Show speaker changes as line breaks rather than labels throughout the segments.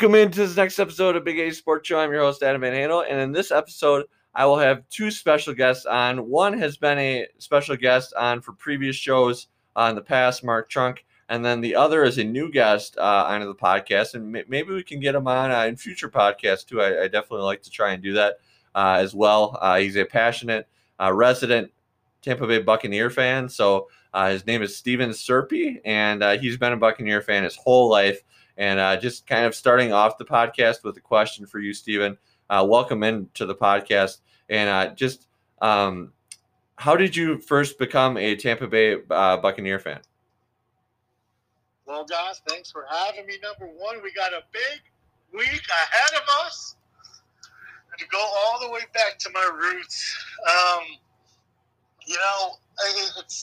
Welcome into this next episode of Big A Sports Show. I'm your host, Adam Van Handel. And in this episode, I will have two special guests on. One has been a special guest on for previous shows uh, in the past, Mark Trunk. And then the other is a new guest uh, onto the podcast. And m- maybe we can get him on uh, in future podcasts too. I, I, definitely like to try and do that uh, as well. Uh, he's a passionate uh, resident Tampa Bay Buccaneer fan. So his name is Steven Serpe, and he's been a Buccaneer fan his whole life. And uh, just kind of starting off the podcast with a question for you, Stephen. Uh, welcome into the podcast. And uh, just um, how did you first become a Tampa Bay uh, Buccaneer fan?
Well, guys, thanks for having me. Number one, we got a big week ahead of us. To go all the way back to my roots, um, you know,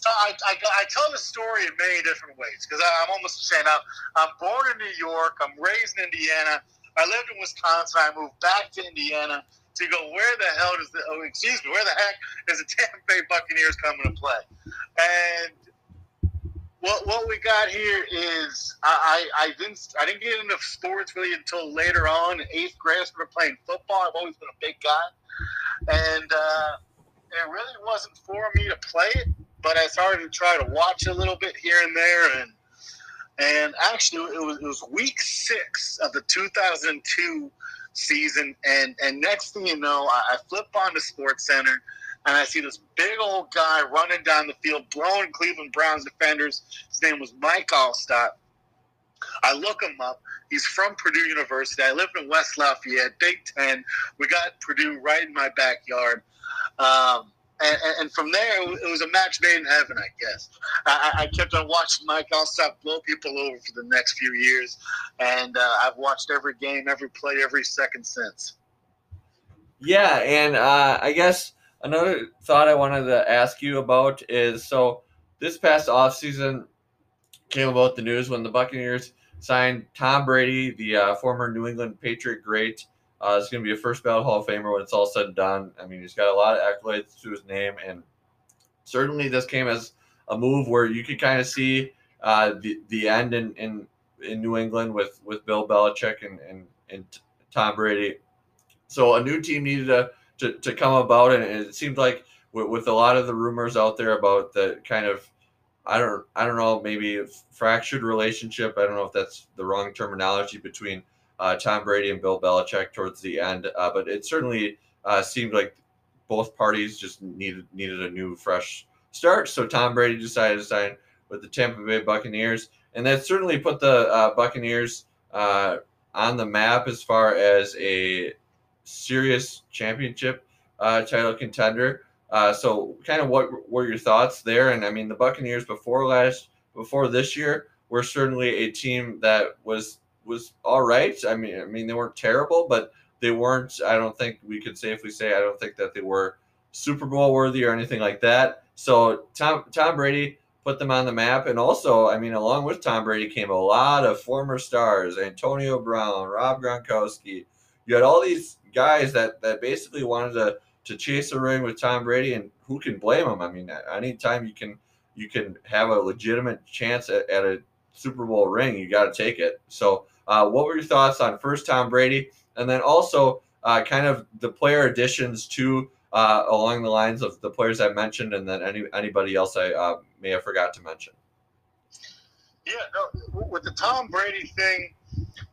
I, I, I tell the story in many different ways because I'm almost saying I'm, I'm born in New York, I'm raised in Indiana, I lived in Wisconsin, I moved back to Indiana to go where the hell does the oh excuse me where the heck is the Tampa Bay Buccaneers coming to play? And what what we got here is I, I, I didn't I didn't get into sports really until later on in eighth grade. I started playing football. I've always been a big guy, and. Uh, it really wasn't for me to play it, but I started to try to watch a little bit here and there, and and actually it was it was week six of the 2002 season, and and next thing you know, I, I flip on the Sports Center. And I see this big old guy running down the field, blowing Cleveland Browns defenders. His name was Mike Alstott. I look him up. He's from Purdue University. I live in West Lafayette, Big Ten. We got Purdue right in my backyard. Um, and, and, from there, it was a match made in heaven, I guess. I, I kept on watching Mike Alstott blow people over for the next few years, and uh, I've watched every game, every play, every second since.
Yeah, and uh, I guess another thought I wanted to ask you about is so this past offseason came about the news when the Buccaneers signed Tom Brady, the uh, former New England Patriot great, uh, it's going to be a first ballot Hall of Famer when it's all said and done. I mean, he's got a lot of accolades to his name, and certainly this came as a move where you could kind of see uh, the the end in, in in New England with with Bill Belichick and and, and Tom Brady. So a new team needed to to, to come about, and it seemed like with, with a lot of the rumors out there about the kind of I don't I don't know maybe fractured relationship. I don't know if that's the wrong terminology between uh, Tom Brady and Bill Belichick towards the end. Uh, but it certainly uh, seemed like both parties just needed needed a new, fresh start. So Tom Brady decided to sign with the Tampa Bay Buccaneers, and that certainly put the uh, Buccaneers uh, on the map as far as a serious championship uh, title contender. so, kind of what were your thoughts there? And I mean, the Buccaneers before last, before this year, were certainly a team that was was all right. I mean, I mean they weren't terrible, but they weren't. I don't think we could safely say I don't think that they were Super Bowl worthy or anything like that. So Tom Tom Brady put them on the map, and also, I mean, along with Tom Brady came a lot of former stars: Antonio Brown, Rob Gronkowski. You had all these guys that that basically wanted to to chase a ring with Tom Brady, and who can blame them? I mean, anytime you can you can have a legitimate chance at, at a Super Bowl ring, you got to take it. So uh, what were your thoughts on first Tom Brady, and then also uh, kind of the player additions to uh, along the lines of the players I mentioned, and then any anybody else I uh, may have forgot to mention.
Yeah, no, with the Tom Brady thing,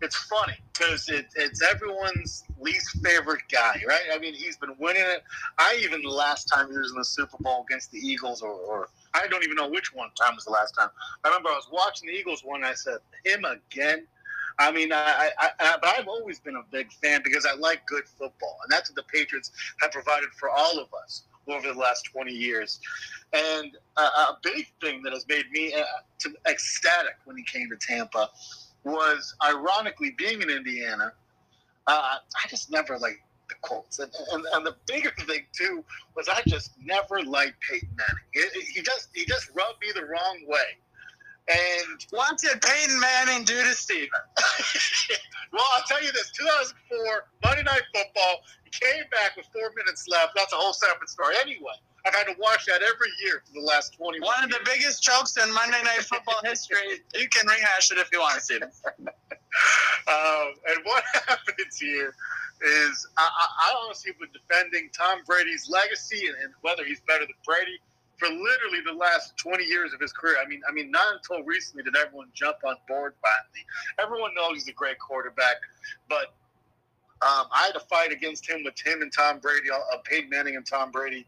it's funny because it, it's everyone's least favorite guy, right? I mean, he's been winning it. I even the last time he was in the Super Bowl against the Eagles, or, or I don't even know which one time was the last time. I remember I was watching the Eagles one. I said, "Him again." I mean, I, I, I, but I've always been a big fan because I like good football, and that's what the Patriots have provided for all of us over the last 20 years. And a, a big thing that has made me uh, ecstatic when he came to Tampa was, ironically, being in Indiana. Uh, I just never liked the Colts, and, and, and the bigger thing too was I just never liked Peyton Manning. It, it, he just he just rubbed me the wrong way. And
what did Peyton Manning do to Steven?
well, I'll tell you this 2004, Monday Night Football, he came back with four minutes left. That's a whole separate story. Anyway, I've had to watch that every year for the last 20
One of the biggest jokes in Monday Night Football history. You can rehash it if you want to, Steven.
um, and what happens here is I, I, I honestly been defending Tom Brady's legacy and, and whether he's better than Brady for literally the last 20 years of his career. I mean, I mean, not until recently did everyone jump on board finally. Everyone knows he's a great quarterback, but um, I had to fight against him with him and Tom Brady, uh, Peyton Manning and Tom Brady,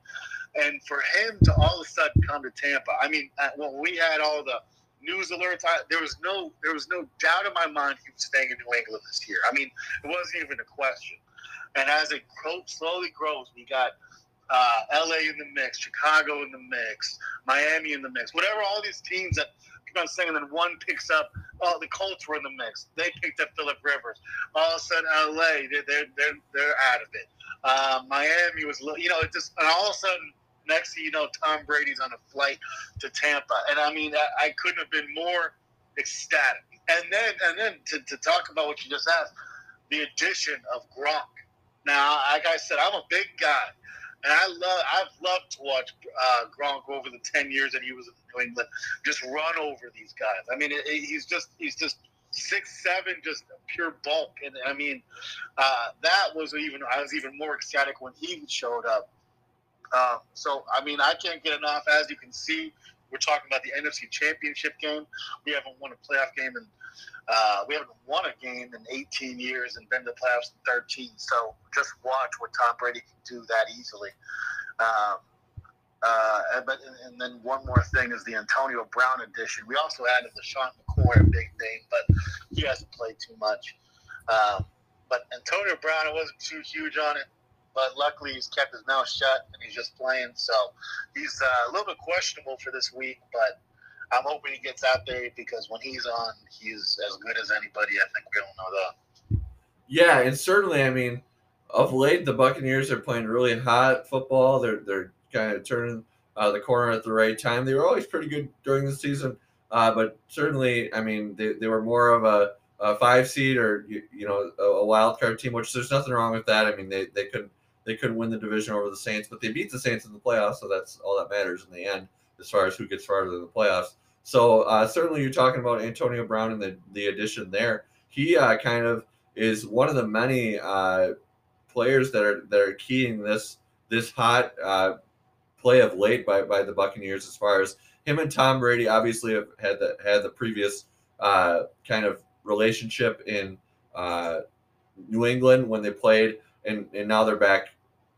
and for him to all of a sudden come to Tampa. I mean, uh, when we had all the news alerts, I, there was no there was no doubt in my mind he was staying in New England this year. I mean, it wasn't even a question. And as it slowly grows, we got uh, LA in the mix, Chicago in the mix, Miami in the mix, whatever. All these teams that keep on saying, and then one picks up. Oh, the Colts were in the mix. They picked up Philip Rivers. All of a sudden, LA, they're they're they're, they're out of it. Uh, Miami was, you know, it just and all of a sudden, next thing you know, Tom Brady's on a flight to Tampa, and I mean, I, I couldn't have been more ecstatic. And then and then to, to talk about what you just asked, the addition of Gronk. Now, like I said, I'm a big guy. And I love, I've loved to watch uh, Gronk over the ten years that he was in New England, just run over these guys. I mean, it, it, he's just, he's just six seven, just pure bulk. And I mean, uh, that was even, I was even more ecstatic when he showed up. Um, so I mean, I can't get enough. As you can see, we're talking about the NFC Championship game. We haven't won a playoff game in uh, we haven't won a game in 18 years and been to the playoffs in 13. So just watch what Tom Brady can do that easily. Um, uh, but and then one more thing is the Antonio Brown addition. We also added LeSean McCoy, a big name, but he hasn't played too much. Um, but Antonio Brown, I wasn't too huge on it, but luckily he's kept his mouth shut and he's just playing. So he's uh, a little bit questionable for this week, but I'm hoping he gets out there because when he's on, he's as good as anybody. I think we all know that.
Yeah, and certainly, I mean, of late, the Buccaneers are playing really hot football. They're they're kind of turning uh, the corner at the right time. They were always pretty good during the season, uh, but certainly, I mean, they, they were more of a, a five seed or you, you know a, a, wild card team, which there's nothing wrong with that. I mean, they they couldn't they couldn't win the division over the Saints, but they beat the Saints in the playoffs, so that's all that matters in the end as far as who gets farther in the playoffs. So uh, certainly, you're talking about Antonio Brown and the the addition there. He uh, kind of is one of the many uh, players that are that are keying this this hot uh, play of late by, by the Buccaneers as far as him and Tom Brady obviously have had the had the previous uh, kind of relationship in uh, New England when they played and, and now they're back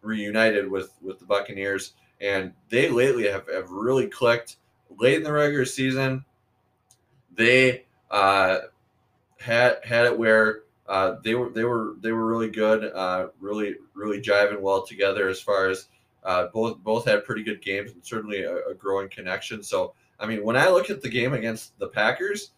reunited with with the Buccaneers and they lately have, have really clicked late in the regular season, they uh, had had it where uh, they were they were they were really good, uh, really really jiving well together as far as uh, both both had pretty good games and certainly a, a, growing connection. So I mean, when I look at the game against the Packers,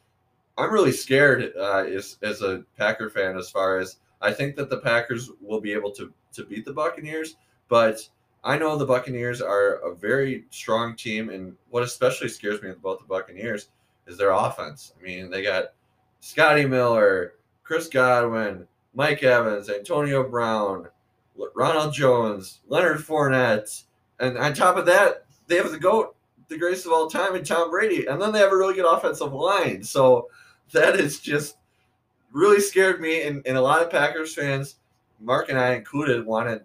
I'm really scared uh, as as a Packer fan as far as I think that the Packers will be able to to beat the Buccaneers, but I know the Buccaneers are a very strong team, and what especially scares me about the Buccaneers is their offense. I mean, they got Scotty Miller, Chris Godwin, Mike Evans, Antonio Brown, Ronald Jones, Leonard Fournette, and on top of that, they have the GOAT, the greatest of all time, and Tom Brady. And then they have a really good offensive line. So that is just really scared me. And, and a lot of Packers fans, Mark and I included, wanted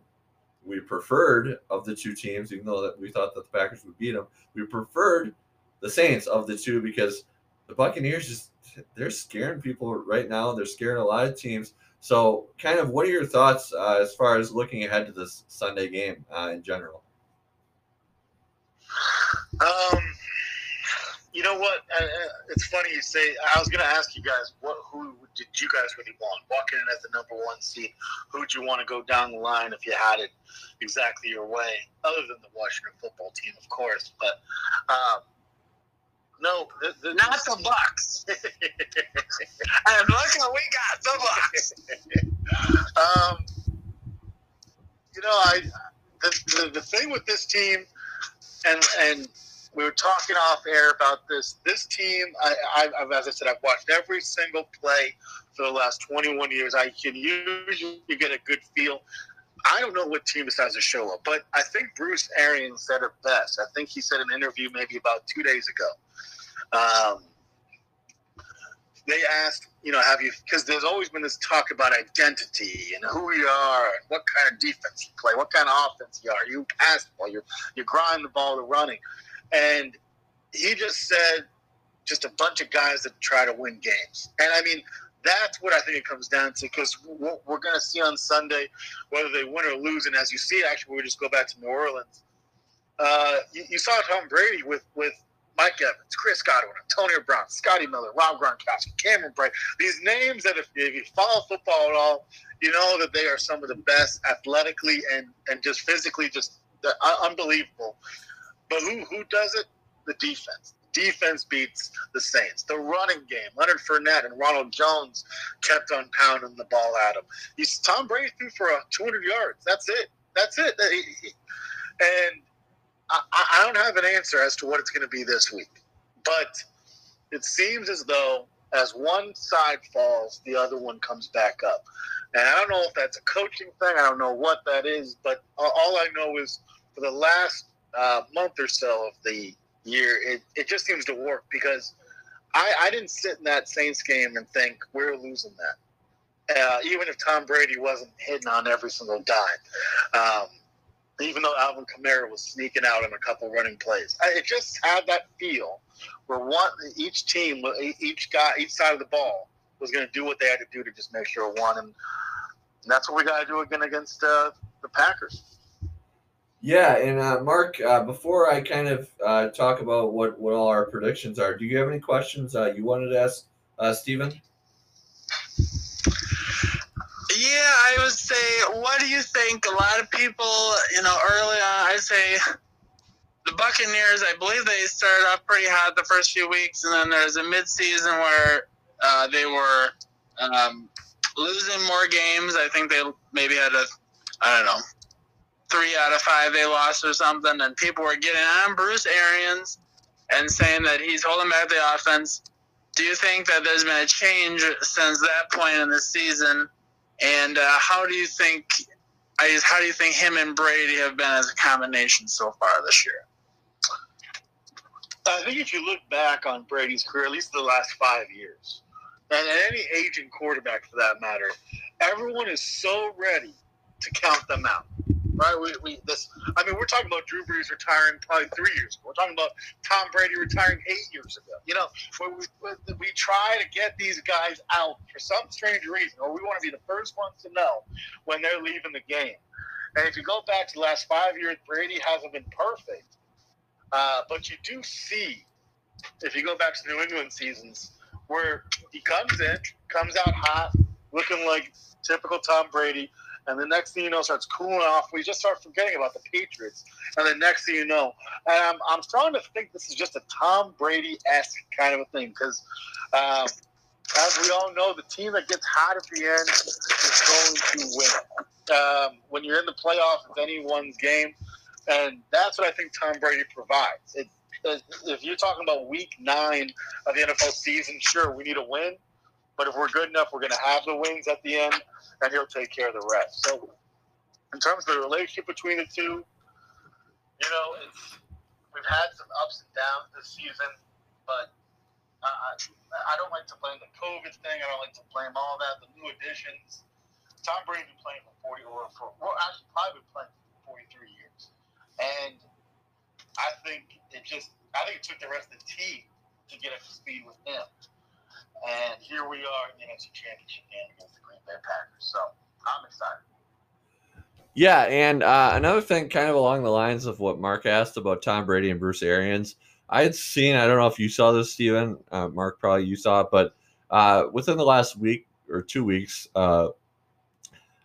we preferred of the two teams, even though that we thought that the Packers would beat them, we preferred the Saints of the two because the Buccaneers just they're scaring people right now. They're scaring a lot of teams. So, kind of, what are your thoughts uh, as far as looking ahead to this Sunday game uh, in general?
Um, you know what? Uh, it's funny you say. I was going to ask you guys, what who did you guys really want? Walking in as the number one seed, who'd you want to go down the line if you had it exactly your way? Other than the Washington football team, of course, but um, no, the, the,
not the Bucks. and look how we got the Bucks.
um, you know, I the, the the thing with this team, and and we were talking off air about this. This team, I, I, as I said, I've watched every single play for the last 21 years. I can usually get a good feel. I don't know what team decides to show up, but I think Bruce Arians said it best. I think he said in an interview maybe about two days ago. Um, they asked, you know, have you, because there's always been this talk about identity and who you are and what kind of defense you play, what kind of offense you are. You pass the ball, you you grind the ball to running. And he just said, just a bunch of guys that try to win games. And I mean, that's what I think it comes down to because we're, we're going to see on Sunday whether they win or lose. And as you see, actually, we just go back to New Orleans. Uh, you, you saw Tom Brady with with Mike Evans, Chris Godwin, Antonio Brown, Scotty Miller, Rob Gronkowski, Cameron Brate. These names that if, if you follow football at all, you know that they are some of the best athletically and, and just physically, just unbelievable. But who who does it? The defense. Defense beats the Saints. The running game. Leonard Fournette and Ronald Jones kept on pounding the ball at him. He's Tom Brady threw for uh, 200 yards. That's it. That's it. And I, I don't have an answer as to what it's going to be this week, but it seems as though as one side falls, the other one comes back up. And I don't know if that's a coaching thing. I don't know what that is, but all I know is for the last uh, month or so of the year, it, it just seems to work because I, I didn't sit in that Saints game and think we're losing that. Uh, even if Tom Brady wasn't hitting on every single dime. Um, even though Alvin Kamara was sneaking out in a couple running plays. It just had that feel where one each team, each guy, each side of the ball was going to do what they had to do to just make sure won, and, and that's what we got to do again against uh, the Packers.
Yeah, and uh, Mark, uh, before I kind of uh, talk about what, what all our predictions are, do you have any questions uh, you wanted to ask uh, Stephen?
Yeah, I would say, what do you think? A lot of people, you know, early on, I say the Buccaneers, I believe they started off pretty hot the first few weeks, and then there's a midseason where uh, they were um, losing more games. I think they maybe had a, I don't know, three out of five they lost or something, and people were getting on Bruce Arians and saying that he's holding back the offense. Do you think that there's been a change since that point in the season? And uh, how do you think? I how do you think him and Brady have been as a combination so far this year?
I think if you look back on Brady's career, at least the last five years, and any aging quarterback for that matter, everyone is so ready to count them out right? We, we this. I mean, we're talking about Drew Brees retiring probably three years ago. We're talking about Tom Brady retiring eight years ago. You know, we, we, try to get these guys out for some strange reason, or we want to be the first ones to know when they're leaving the game. And if you go back to the last five years, Brady hasn't been perfect, uh, but you do see if you go back to New England seasons where he comes in, comes out hot, looking like typical Tom Brady and the next thing you know, starts cooling off. We just start forgetting about the Patriots, and the next thing you know, and I'm, I'm starting to think this is just a Tom Brady esque kind of a thing because, um, as we all know, the team that gets hot at the end is going to win. Um, when you're in the playoffs, it's anyone's game, and that's what I think Tom Brady provides. It, if you're talking about week nine of the NFL season, sure, we need a win. But if we're good enough, we're going to have the wins at the end and he'll take care of the rest. So, in terms of the relationship between the two, you know, it's we've had some ups and downs this season, but I, I don't like to blame the COVID thing. I don't like to blame all that. The new additions. Tom Brady's been playing for 40 or for well, actually probably been playing for 43 years, and I think it just I think it took the rest of the team to get up to speed with him. And here we are in the NFC Championship game against the Green Bay Packers. So I'm excited.
Yeah, and uh, another thing, kind of along the lines of what Mark asked about Tom Brady and Bruce Arians, I had seen. I don't know if you saw this, Steven. Uh, Mark, probably you saw it, but uh, within the last week or two weeks, uh,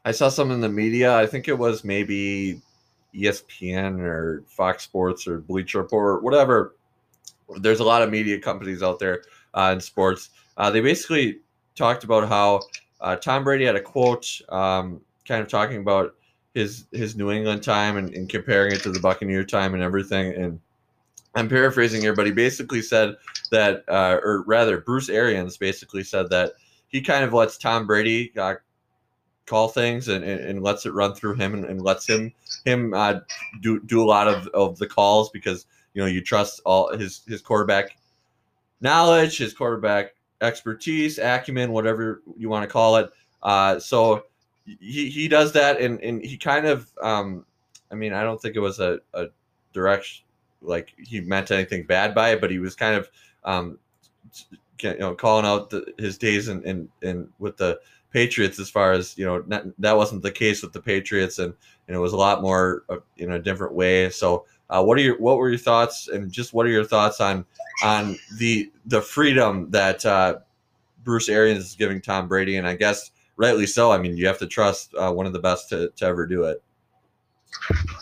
I saw some in the media. I think it was maybe ESPN or Fox Sports or Bleacher Report, whatever. There's a lot of media companies out there uh, in sports uh, they basically talked about how uh, Tom Brady had a quote, um, kind of talking about his his New England time and, and, comparing it to the Buccaneer time and everything. And I'm paraphrasing here, but he basically said that, uh, or rather, Bruce Arians basically said that he kind of lets Tom Brady uh, call things and, and, and, lets it run through him and, and lets him him uh, do do a lot of, of the calls because you know you trust all his his quarterback knowledge, his quarterback expertise, acumen, whatever you want to call it. Uh, so he, he does that, and, and he kind of, um, I mean, I don't think it was a, a direction like he meant anything bad by it, but he was kind of, um, you know, calling out the, his days in, in, in with the Patriots as far as you know not, that wasn't the case with the Patriots, and, and it was a lot more in a different way. So, uh, what are your what were your thoughts, and just what are your thoughts on on the the freedom that uh, Bruce Arians is giving Tom Brady, and I guess rightly so. I mean, you have to trust uh, one of the best to, to ever do it.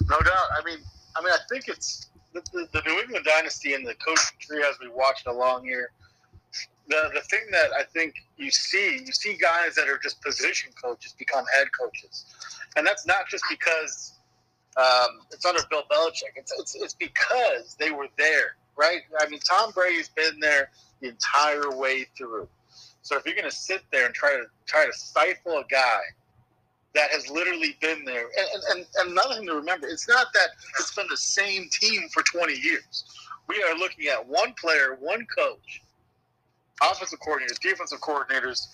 No doubt. I mean, I mean, I think it's the, the, the New England dynasty and the coaching tree as we watched along here the the thing that I think you see, you see guys that are just position coaches become head coaches, and that's not just because um, it's under Bill Belichick. It's, it's it's because they were there, right? I mean, Tom Brady's been there the entire way through. So if you're going to sit there and try to try to stifle a guy that has literally been there, and, and, and another thing to remember, it's not that it's been the same team for 20 years. We are looking at one player, one coach offensive coordinators, defensive coordinators,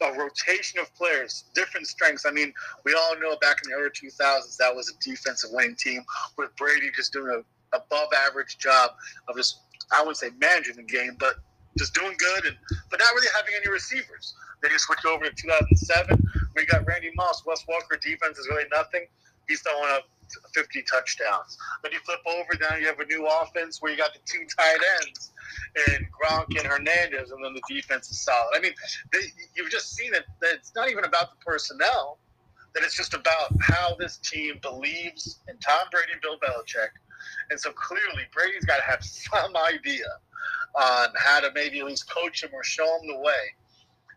a rotation of players, different strengths. I mean, we all know back in the early 2000s that was a defensive winning team with Brady just doing a above average job of just I wouldn't say managing the game, but just doing good and but not really having any receivers. Then you switch over to 2007. We got Randy Moss, Wes Walker Defense is really nothing. He's throwing up 50 touchdowns. Then you flip over, now you have a new offense where you got the two tight ends and Gronk and Hernandez, and then the defense is solid. I mean, they, you've just seen it. That it's not even about the personnel. That it's just about how this team believes in Tom Brady and Bill Belichick. And so clearly, Brady's got to have some idea on how to maybe at least coach him or show him the way.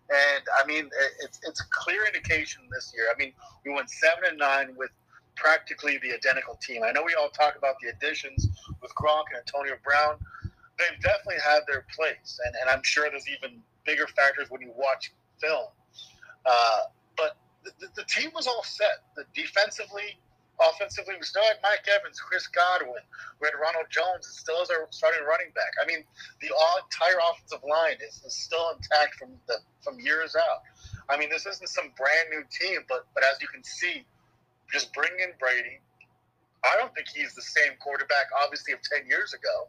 And I mean, it's it's a clear indication this year. I mean, we went seven and nine with practically the identical team. I know we all talk about the additions with Gronk and Antonio Brown, they've definitely had their place, and, and I'm sure there's even bigger factors when you watch film. Uh, but the, the, team was all set. The defensively, offensively, we still had Mike Evans, Chris Godwin, we had Ronald Jones, and still as our starting running back. I mean, the entire offensive line is, is still intact from the from years out. I mean, this isn't some brand new team, but but as you can see, just bring in Brady. I don't think he's the same quarterback, obviously, of ten years ago.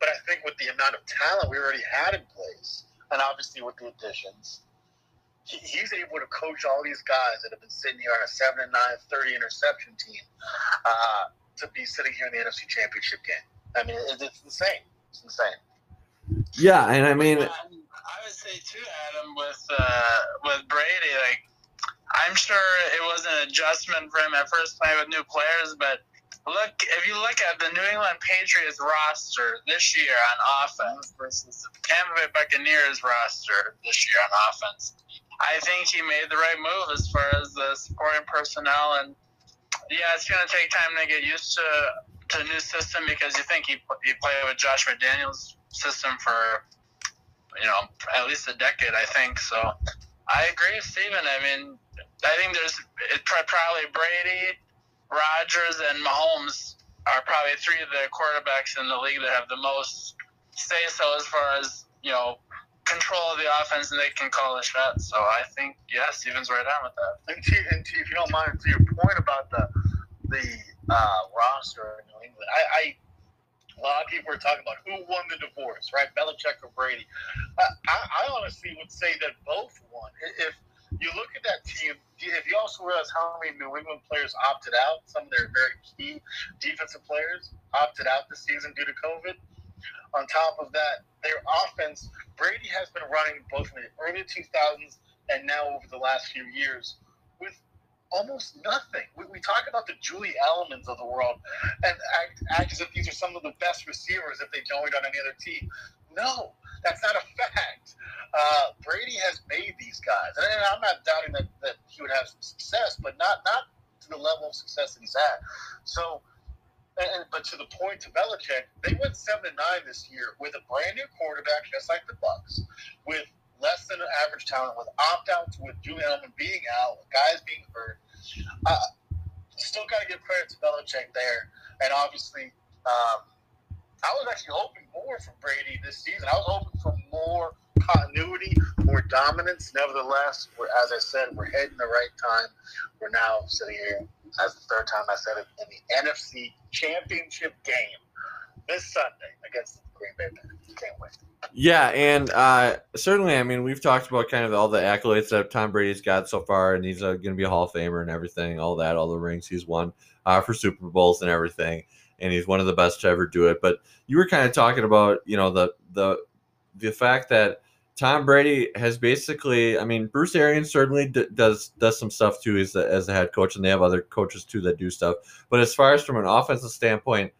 But I think with the amount of talent we already had in place, and obviously with the additions, he, he's able to coach all these guys that have been sitting here on a 7 and 9, 30 interception team uh, to be sitting here in the NFC Championship game. I mean, it's, it's insane. It's insane.
Yeah, and I mean,
I would say too, Adam, with uh, with Brady, like I'm sure it was an adjustment for him at first playing with new players, but look if you look at the New England Patriots roster this year on offense versus the Tampa Bay Buccaneers roster this year on offense, I think he made the right move as far as the supporting personnel. And yeah, it's to take time to get used to to a new system because you think he he played with Josh McDaniels' system for you know at least a decade, I think. So I agree, with Stephen. I mean, I think there's it's probably Brady Rodgers and Mahomes are probably three of the quarterbacks in the league that have the most say so as far as you know control of the offense and they can call the shots. So I think yeah, Steven's right on with that.
And, to, and if you don't mind, to your point about the the uh, roster in New England, I, I a lot of people are talking about who won the divorce, right? Belichick or Brady. I, I, I honestly would say that both won. If you look at that team, if you also realize how many New England players opted out, some of their very key defensive players opted out this season due to COVID. On top of that, their offense, Brady has been running both in the early 2000s and now over the last few years with almost nothing. We, we talk about the Julie Edelmans of the world and act, act as if these are some of the best receivers if they joined on any other team. No, that's not a fact. Uh, Brady has made these guys, and I'm not doubting that, that he would have some success, but not not to the level of success that he's at. So, and, but to the point to Belichick, they went seven and nine this year with a brand new quarterback, just like the Bucks, with less than average talent, with opt outs, with Julian Edelman being out, with guys being hurt. Uh, still got to give credit to Belichick there, and obviously. Um, I was actually hoping more from Brady this season. I was hoping for more continuity, more dominance. Nevertheless, we're, as I said, we're heading the right time. We're now sitting here, as the third time I said it, in the NFC Championship game this Sunday against the Green Bay Packers. Can't wait.
Yeah, and uh, certainly, I mean, we've talked about kind of all the accolades that Tom Brady's got so far, and he's uh, going to be a Hall of Famer and everything, all that, all the rings he's won uh, for Super Bowls and everything, and he's one of the best to ever do it. But you were kind of talking about, you know, the the the fact that Tom Brady has basically, I mean, Bruce Arians certainly d- does does some stuff too as a, as a head coach, and they have other coaches too that do stuff. But as far as from an offensive standpoint,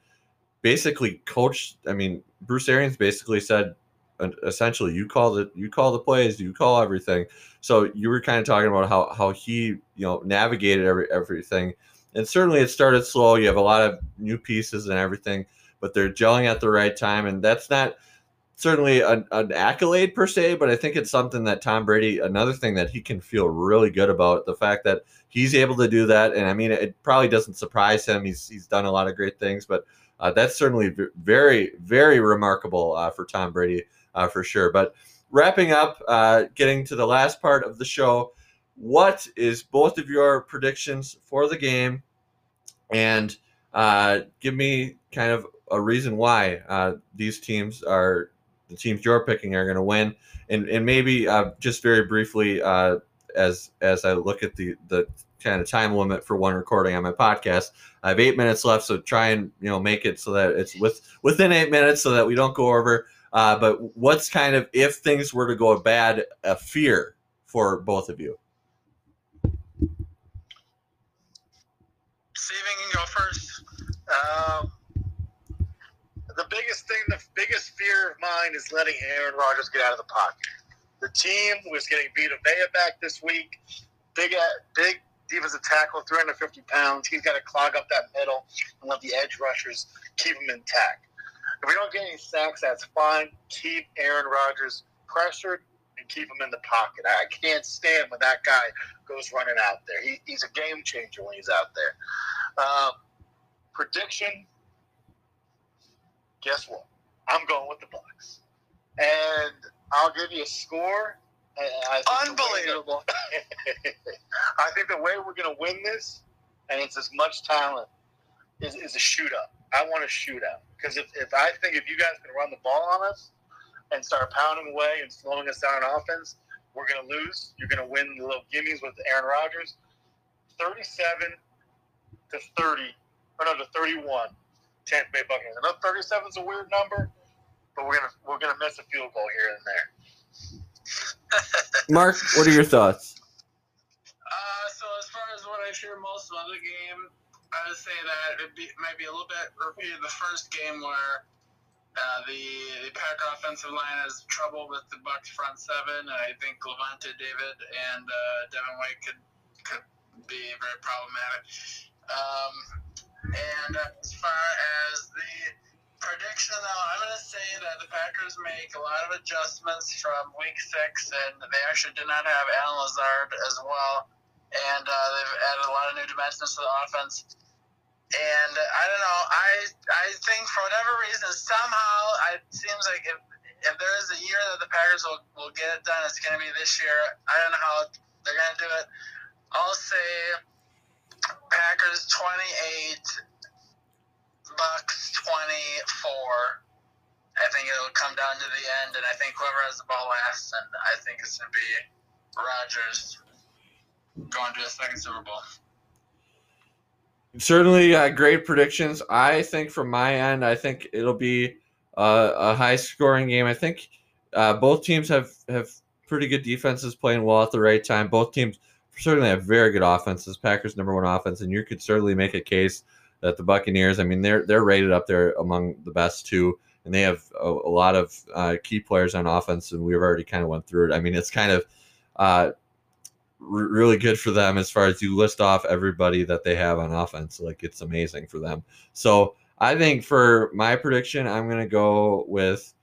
basically, coach, I mean, Bruce Arians basically said, uh, essentially, you call the you call the plays, you call everything. So you were kind of talking about how how he you know navigated every everything, and certainly it started slow. You have a lot of new pieces and everything, but they're gelling at the right time, and that's not certainly an, an, accolade per se, but I think it's something that Tom Brady, another thing that he can feel really good about the fact that he's able to do that. And I mean, it probably doesn't surprise him. He's, he's done a lot of great things, but uh, that's certainly very, very remarkable uh, for Tom Brady uh, for sure. But wrapping up, uh, getting to the last part of the show, what is both of your predictions for the game? And uh, give me kind of a reason why uh, these teams are the teams you're picking are going to win, and and maybe uh, just very briefly uh, as as I look at the the kind of time limit for one recording on my podcast, I have eight minutes left, so try and you know make it so that it's with within eight minutes so that we don't go over. Uh, but what's kind of if things were to go bad, a fear for both of you?
Steven can go first.
Um, the biggest thing, the biggest fear of mine is letting Aaron Rodgers get out of the pocket. The team was getting Vita Vea back this week. Big, big defensive tackle, 350 pounds. He's got to clog up that middle and let the edge rushers keep him intact. If we don't get any sacks, that's fine. Keep Aaron Rodgers pressured and keep him in the pocket. I can't stand when that guy goes running out there. He, he's a game changer when he's out there. Um, prediction guess what? I'm going with the Bucks, and I'll give you a score.
Unbelievable!
I think the way we're going to win this, and it's as much talent, is, is a shootout. I want a shootout because if, if I think if you guys can run the ball on us and start pounding away and slowing us down on offense, we're going to lose. You're going to win the little gimmies with Aaron Rodgers. 37 to 30, or no, to 31 Tampa Bay Buccaneers. I know 37 is a weird number, but we're gonna we're gonna miss a field goal here and there.
Mark, what are your thoughts?
Uh, so as far as what I fear most about the game, I would say that it be, might be a little bit repeated the first game where uh, the the Packer offensive line has trouble with the Bucks front seven, and I think Lavonte David and uh, Devin White could could be very problematic. Um, and as far as the prediction, though, I'm going to say that the Packers make a lot of adjustments from week six, and they actually did not have Allen Lazard as well. And uh, they've added a lot of new dimensions to the offense. And I don't know. I I think for whatever reason, somehow it seems like if if there is a year that the Packers will, will get it done, it's going to be this year. I don't know how they're going to do it. I'll say Packers 28, Bucks 24. I think it'll come down to the end, and I think whoever has the ball last, and I think it's going to be Rodgers going to the second Super Bowl.
Certainly, uh, great predictions. I think from my end, I think it'll be uh, a high scoring game. I think uh, both teams have, have pretty good defenses playing well at the right time. Both teams certainly have very good offenses. Packers number one offense, and you could certainly make a case that the Buccaneers. I mean, they're they're rated up there among the best too, and they have a, a lot of uh, key players on offense, and we've already kind of went through it. I mean, it's kind of uh, really good for them as far as you list off everybody that they have on offense. Like it's amazing for them. So I think for my prediction, I'm going to go with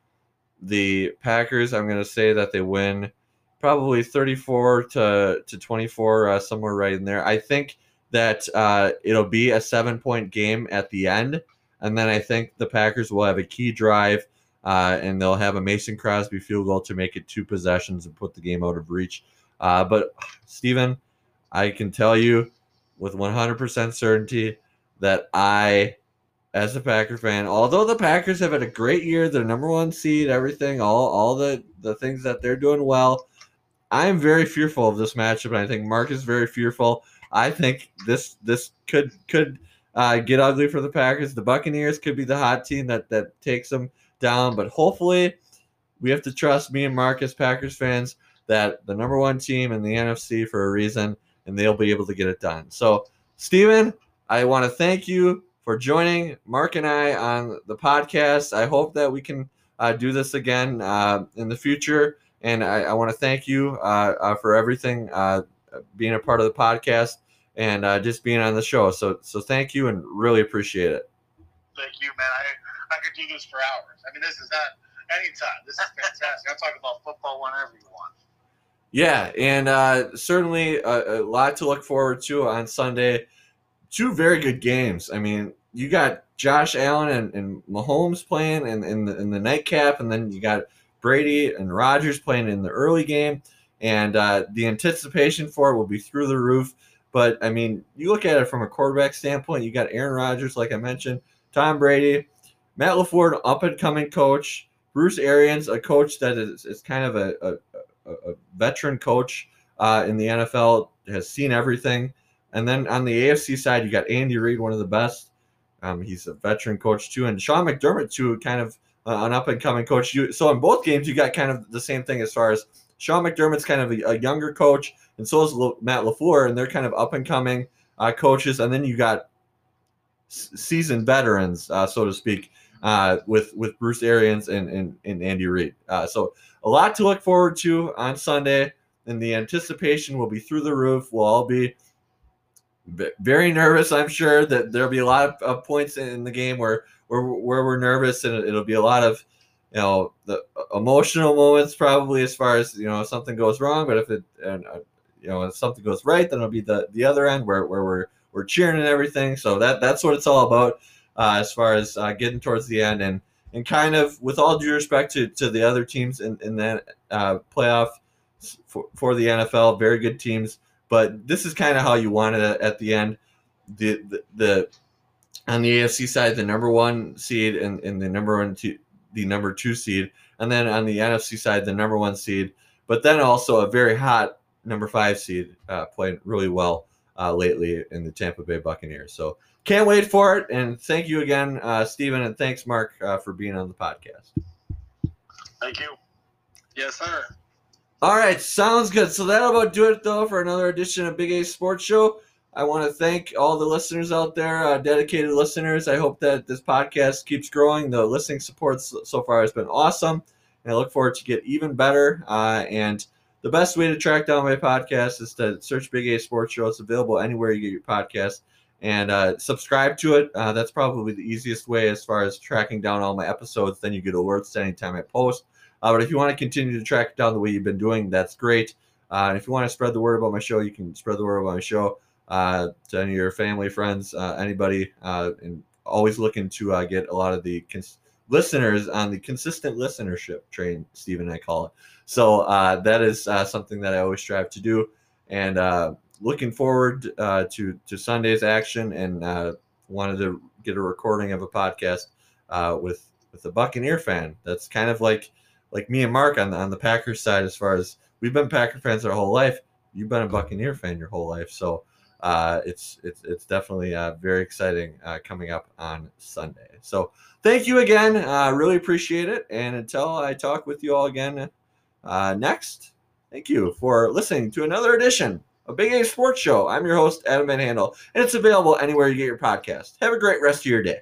the Packers. I'm going to say that they win probably 34 to, to 24, uh, somewhere right in there. I think that uh, it'll be a seven point game at the end. And then I think the Packers will have a key drive uh, and they'll have a Mason Crosby field goal to make it two possessions and put the game out of reach. Uh, but Steven, I can tell you with 100% certainty that I, as a Packer fan, although the Packers have had a great year, their number one seed, everything, all all the the things that they're doing well, I am very fearful of this matchup, and I think Mark is very fearful. I think this this could could uh, get ugly for the Packers. The Buccaneers could be the hot team that that takes them down, but hopefully, we have to trust me and Mark as Packers fans that the number one team in the NFC for a reason, and they'll be able to get it done. So, Steven, I want to thank you for joining Mark and I on the podcast. I hope that we can uh, do this again uh, in the future. And I, I want to thank you uh, uh for everything, uh, being a part of the podcast and uh, just being on the show. So, so thank you and really appreciate it.
Thank you, man. I, I could do this for hours. I mean, this is not anytime. This is fantastic. I'll talk about football whenever you want.
Yeah, and uh, certainly a, a, lot to look forward to on Sunday. Two very good games. I mean, you got Josh Allen and, and Mahomes playing in, in, the, in the nightcap, and then you got Brady and Rodgers playing in the early game. And uh, the anticipation for it will be through the roof. But I mean, you look at it from a quarterback standpoint, you got Aaron Rodgers, like I mentioned, Tom Brady, Matt LaFleur, up and coming coach, Bruce Arians, a coach that is, is kind of a, a a, veteran coach uh, in the NFL, has seen everything. And then on the AFC side, you got Andy Reid, one of the best. Um, he's a veteran coach too, and Sean McDermott too, kind of uh, an up and coming coach. You, so in both games, you got kind of the same thing as far as Sean McDermott's kind of a, a younger coach, and so is Matt LaFleur, and they're kind of up and coming uh, coaches. And then you got seasoned veterans, uh, so to speak, uh, with with Bruce Arians and and, and Andy Reid. Uh, so a lot to look forward to on Sunday, and the anticipation will be through the roof. We'll all be very nervous. I'm sure that there'll be a lot of, of points in the game where where where we're nervous, and it'll be a lot of you know the emotional moments probably as far as you know something goes wrong. But if it and uh, you know if something goes right, then it'll be the the other end where where we're we're cheering and everything. So that that's what it's all about uh, as far as uh, getting towards the end and and kind of with all due respect to, to the other teams in, in that uh, playoff for, for the NFL, very good teams. But this is kind of how you want it at the end. The, the, the on the AFC side, the number one seed and, and the number one two, the number two seed, and then on the NFC side, the number one seed. But then also a very hot number five seed uh, played really well uh, lately in the Tampa Bay Buccaneers. So can't wait for it. And thank you again, uh, Stephen, and thanks, Mark, uh, for being on the podcast.
Thank you.
Yes, sir.
All right, sounds good. So that'll about do it, though, for another edition of Big A Sports Show. I want to thank all the listeners out there, uh, dedicated listeners. I hope that this podcast keeps growing. The listening support so far has been awesome, and I look forward to get even better. Uh, and the best way to track down my podcast is to search Big A Sports Show. It's available anywhere you get your podcast and uh, subscribe to it. Uh, that's probably the easiest way as far as tracking down all my episodes. Then you get alerts anytime I post. Uh, but if you want to continue to track down the way you've been doing, that's great. Uh, if you want to spread the word about my show, you can spread the word about my show uh, to any of your family, friends, uh, anybody. and always looking to get a lot of the cons- listeners on the consistent listenership train, Stephen, I call it. So that is something that I always strive to do. And looking forward uh, to to Sunday's action and uh, wanted to get a recording of a podcast uh, with with a Buccaneer fan. That's kind of like like me and Mark on the on the Packers side as far as we've been Packer fans our whole life. You've been a Buccaneer fan your whole life, so uh, it's it's it's definitely uh, very exciting uh, coming up on Sunday. So thank you again. Uh, really appreciate it. And until I talk with you all again uh, next, thank you for listening to another edition of Big A Sports Show. I'm your host, Adam Van Handel, and it's available anywhere you get your podcast. Have a great rest of your day.